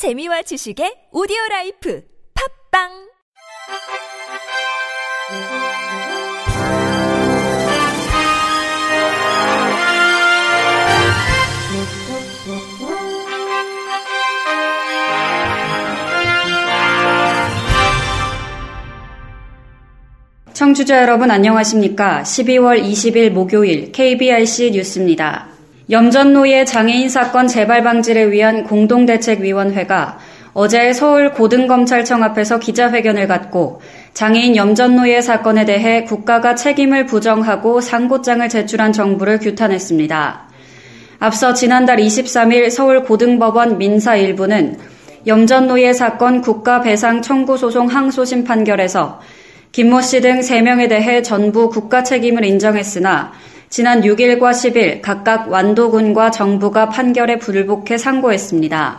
재미와 지식의 오디오 라이프 팝빵 청취자 여러분 안녕하십니까? 12월 20일 목요일 KBRC 뉴스입니다. 염전노예 장애인 사건 재발 방지를 위한 공동대책위원회가 어제 서울 고등검찰청 앞에서 기자회견을 갖고 장애인 염전노예 사건에 대해 국가가 책임을 부정하고 상고장을 제출한 정부를 규탄했습니다. 앞서 지난달 23일 서울 고등법원 민사 1부는 염전노예 사건 국가 배상 청구 소송 항소심 판결에서 김모 씨 등 3명에 대해 전부 국가 책임을 인정했으나 지난 6일과 10일 각각 완도군과 정부가 판결에 불복해 상고했습니다.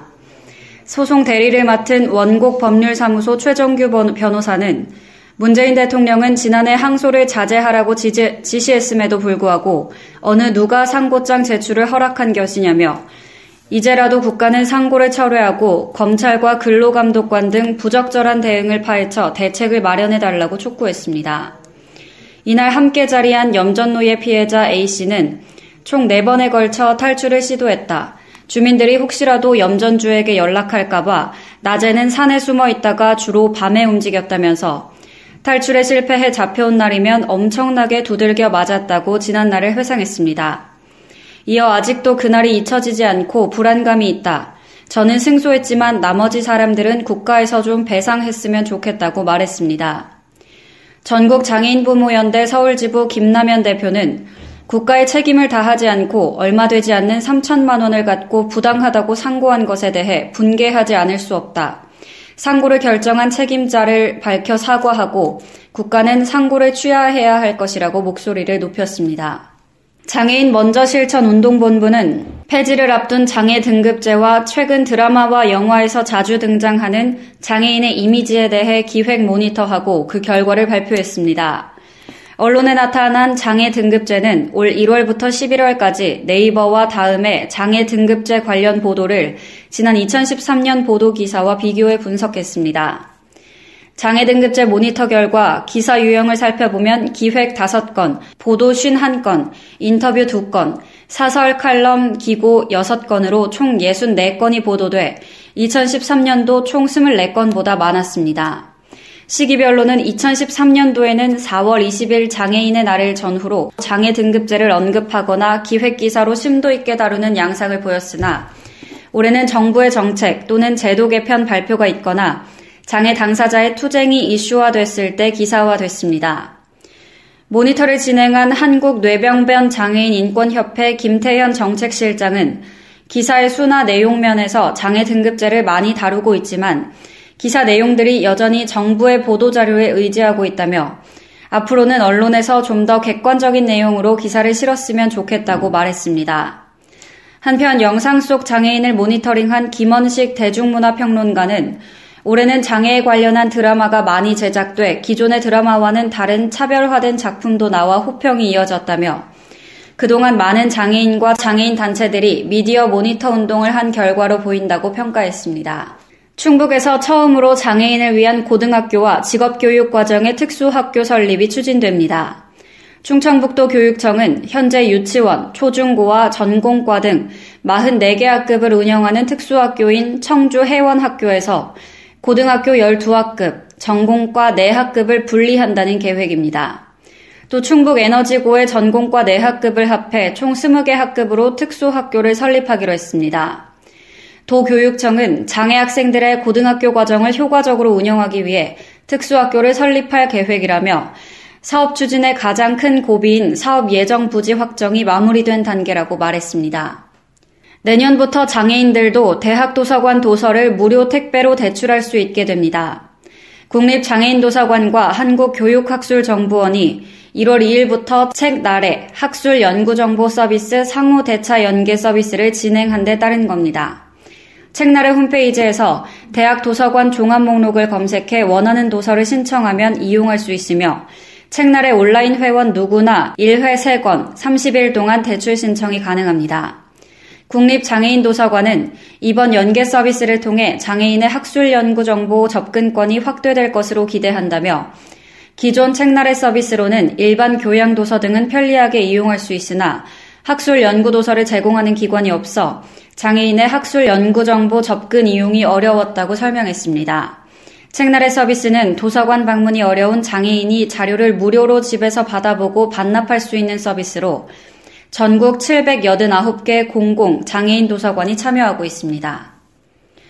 소송 대리를 맡은 원곡 법률사무소 최정규 변호사는 문재인 대통령은 지난해 항소를 자제하라고 지시했음에도 불구하고 어느 누가 상고장 제출을 허락한 것이냐며 이제라도 국가는 상고를 철회하고 검찰과 근로감독관 등 부적절한 대응을 파헤쳐 대책을 마련해달라고 촉구했습니다. 이날 함께 자리한 염전노예 피해자 A씨는 총 4번에 걸쳐 탈출을 시도했다. 주민들이 혹시라도 염전주에게 연락할까봐 낮에는 산에 숨어 있다가 주로 밤에 움직였다면서 탈출에 실패해 잡혀온 날이면 엄청나게 두들겨 맞았다고 지난날을 회상했습니다. 이어 아직도 그날이 잊혀지지 않고 불안감이 있다. 저는 승소했지만 나머지 사람들은 국가에서 좀 배상했으면 좋겠다고 말했습니다. 전국 장애인 부모연대 서울지부 김남현 대표는 국가의 책임을 다하지 않고 얼마 되지 않는 3천만 원을 갖고 부당하다고 상고한 것에 대해 분개하지 않을 수 없다. 상고를 결정한 책임자를 밝혀 사과하고 국가는 상고를 취하해야 할 것이라고 목소리를 높였습니다. 장애인 먼저 실천 운동본부는 폐지를 앞둔 장애 등급제와 최근 드라마와 영화에서 자주 등장하는 장애인의 이미지에 대해 기획 모니터하고 그 결과를 발표했습니다. 언론에 나타난 장애 등급제는 올 1월부터 11월까지 네이버와 다음에 장애 등급제 관련 보도를 지난 2013년 보도 기사와 비교해 분석했습니다. 장애 등급제 모니터 결과 기사 유형을 살펴보면 기획 5건, 보도 51건, 인터뷰 2건, 사설 칼럼 기고 6건으로 총 64건이 보도돼 2013년도 총 24건보다 많았습니다. 시기별로는 2013년도에는 4월 20일 장애인의 날을 전후로 장애 등급제를 언급하거나 기획 기사로 심도 있게 다루는 양상을 보였으나 올해는 정부의 정책 또는 제도 개편 발표가 있거나 장애 당사자의 투쟁이 이슈화됐을 때 기사화됐습니다. 모니터를 진행한 한국뇌병변 장애인 인권협회 김태현 정책실장은 기사의 수나 내용면에서 장애 등급제를 많이 다루고 있지만 기사 내용들이 여전히 정부의 보도자료에 의지하고 있다며 앞으로는 언론에서 좀 더 객관적인 내용으로 기사를 실었으면 좋겠다고 말했습니다. 한편 영상 속 장애인을 모니터링한 김원식 대중문화평론가는 올해는 장애에 관련한 드라마가 많이 제작돼 기존의 드라마와는 다른 차별화된 작품도 나와 호평이 이어졌다며 그동안 많은 장애인과 장애인 단체들이 미디어 모니터 운동을 한 결과로 보인다고 평가했습니다. 충북에서 처음으로 장애인을 위한 고등학교와 직업교육 과정의 특수학교 설립이 추진됩니다. 충청북도 교육청은 현재 유치원, 초중고와 전공과 등 44개 학급을 운영하는 특수학교인 청주 해원학교에서 고등학교 12학급, 전공과 4학급을 분리한다는 계획입니다. 또 충북 에너지고의 전공과 4학급을 합해 총 20개 학급으로 특수학교를 설립하기로 했습니다. 도교육청은 장애 학생들의 고등학교 과정을 효과적으로 운영하기 위해 특수학교를 설립할 계획이라며 사업 추진의 가장 큰 고비인 사업 예정 부지 확정이 마무리된 단계라고 말했습니다. 내년부터 장애인들도 대학 도서관 도서를 무료 택배로 대출할 수 있게 됩니다. 국립장애인도서관과 한국교육학술정보원이 1월 2일부터 책 나래 학술 연구 정보 서비스 상호 대차 연계 서비스를 진행한 데 따른 겁니다. 책나래 홈페이지에서 대학 도서관 종합 목록을 검색해 원하는 도서를 신청하면 이용할 수 있으며 책나래 온라인 회원 누구나 1회 3권 30일 동안 대출 신청이 가능합니다. 국립장애인도서관은 이번 연계 서비스를 통해 장애인의 학술 연구 정보 접근권이 확대될 것으로 기대한다며 기존 책나래 서비스로는 일반 교양 도서 등은 편리하게 이용할 수 있으나 학술 연구 도서를 제공하는 기관이 없어 장애인의 학술 연구 정보 접근 이용이 어려웠다고 설명했습니다. 책나래 서비스는 도서관 방문이 어려운 장애인이 자료를 무료로 집에서 받아보고 반납할 수 있는 서비스로 전국 789개 공공 장애인 도서관이 참여하고 있습니다.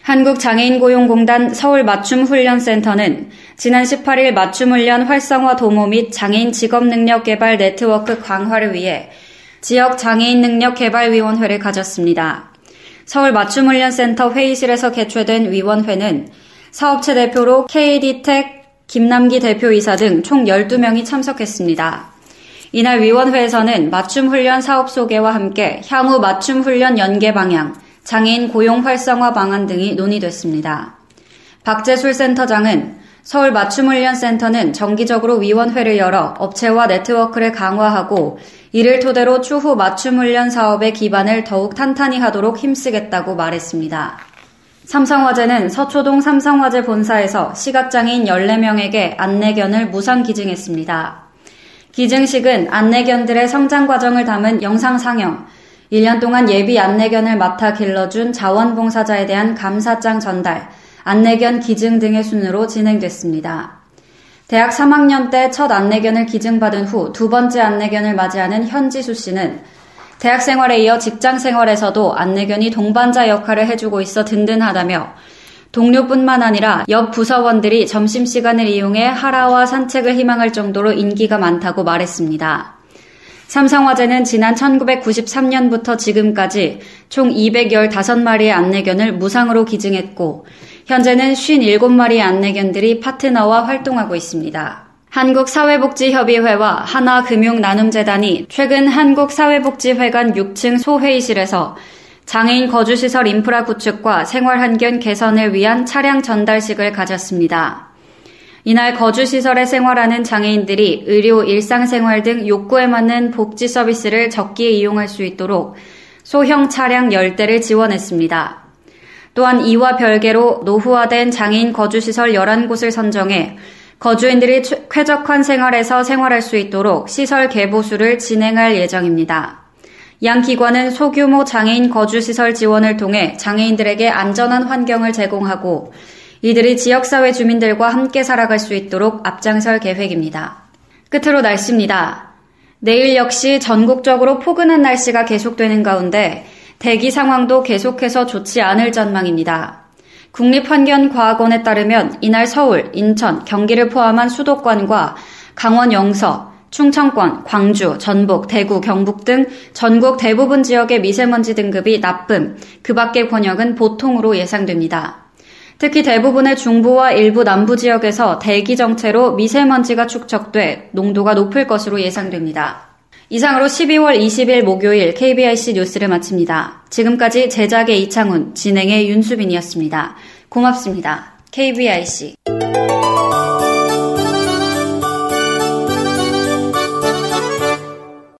한국장애인고용공단 서울맞춤훈련센터는 지난 18일 맞춤훈련 활성화 도모 및 장애인 직업능력 개발 네트워크 강화를 위해 지역 장애인 능력 개발위원회를 가졌습니다. 서울맞춤훈련센터 회의실에서 개최된 위원회는 사업체 대표로 KD텍 김남기 대표이사 등 총 12명이 참석했습니다. 이날 위원회에서는 맞춤 훈련 사업 소개와 함께 향후 맞춤 훈련 연계 방향, 장애인 고용 활성화 방안 등이 논의됐습니다. 박재술 센터장은 서울 맞춤훈련센터는 정기적으로 위원회를 열어 업체와 네트워크를 강화하고 이를 토대로 추후 맞춤훈련 사업의 기반을 더욱 탄탄히 하도록 힘쓰겠다고 말했습니다. 삼성화재는 서초동 삼성화재 본사에서 시각장애인 14명에게 안내견을 무상 기증했습니다. 기증식은 안내견들의 성장 과정을 담은 영상 상영, 1년 동안 예비 안내견을 맡아 길러준 자원봉사자에 대한 감사장 전달, 안내견 기증 등의 순으로 진행됐습니다. 대학 3학년 때 첫 안내견을 기증받은 후 두 번째 안내견을 맞이하는 현지수 씨는 대학 생활에 이어 직장 생활에서도 안내견이 동반자 역할을 해주고 있어 든든하다며 동료뿐만 아니라 옆 부서원들이 점심시간을 이용해 하라와 산책을 희망할 정도로 인기가 많다고 말했습니다. 삼성화재는 지난 1993년부터 지금까지 총 215마리의 안내견을 무상으로 기증했고, 현재는 57마리의 안내견들이 파트너와 활동하고 있습니다. 한국사회복지협의회와 하나금융나눔재단이 최근 한국사회복지회관 6층 소회의실에서 장애인 거주시설 인프라 구축과 생활 환경 개선을 위한 차량 전달식을 가졌습니다. 이날 거주시설에 생활하는 장애인들이 의료, 일상생활 등 욕구에 맞는 복지 서비스를 적기에 이용할 수 있도록 소형 차량 10대를 지원했습니다. 또한 이와 별개로 노후화된 장애인 거주시설 11곳을 선정해 거주인들이 쾌적한 생활에서 생활할 수 있도록 시설 개보수를 진행할 예정입니다. 양 기관은 소규모 장애인 거주시설 지원을 통해 장애인들에게 안전한 환경을 제공하고 이들이 지역사회 주민들과 함께 살아갈 수 있도록 앞장설 계획입니다. 끝으로 날씨입니다. 내일 역시 전국적으로 포근한 날씨가 계속되는 가운데 대기 상황도 계속해서 좋지 않을 전망입니다. 국립환경과학원에 따르면 이날 서울, 인천, 경기를 포함한 수도권과 강원 영서, 충청권, 광주, 전북, 대구, 경북 등 전국 대부분 지역의 미세먼지 등급이 나쁨, 그 밖의 권역은 보통으로 예상됩니다. 특히 대부분의 중부와 일부 남부 지역에서 대기 정체로 미세먼지가 축적돼 농도가 높을 것으로 예상됩니다. 이상으로 12월 20일 목요일 KBIC 뉴스를 마칩니다. 지금까지 제작의 이창훈, 진행의 윤수빈이었습니다. 고맙습니다. KBIC